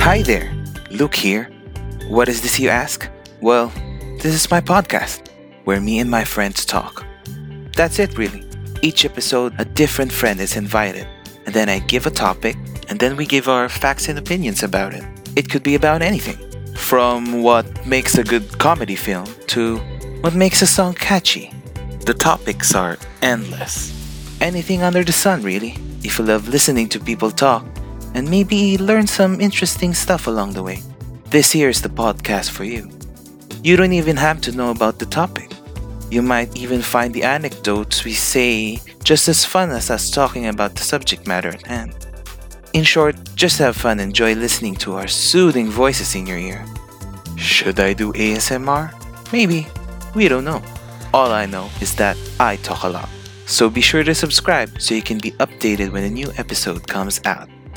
Hi there, Luke here. What is this, you ask? Well, this is my podcast where me and my friends talk. That's it, really. Each episode, a different friend is invited, and then I give a topic, and then we give our facts and opinions about it. It could be about anything from what makes a good comedy film to what makes a song catchy. The topics are endless. Anything under the sun, really, if you love listening to people talk and maybe learn some interesting stuff along the way. This here is the podcast for you. You don't even have to know about the topic. You might even find the anecdotes we say just as fun as us talking about the subject matter at hand. In short, just have fun and enjoy listening to our soothing voices in your ear. Should I do ASMR? Maybe. We don't know. All I know is that I talk a lot. So be sure to subscribe so you can be updated when a new episode comes out.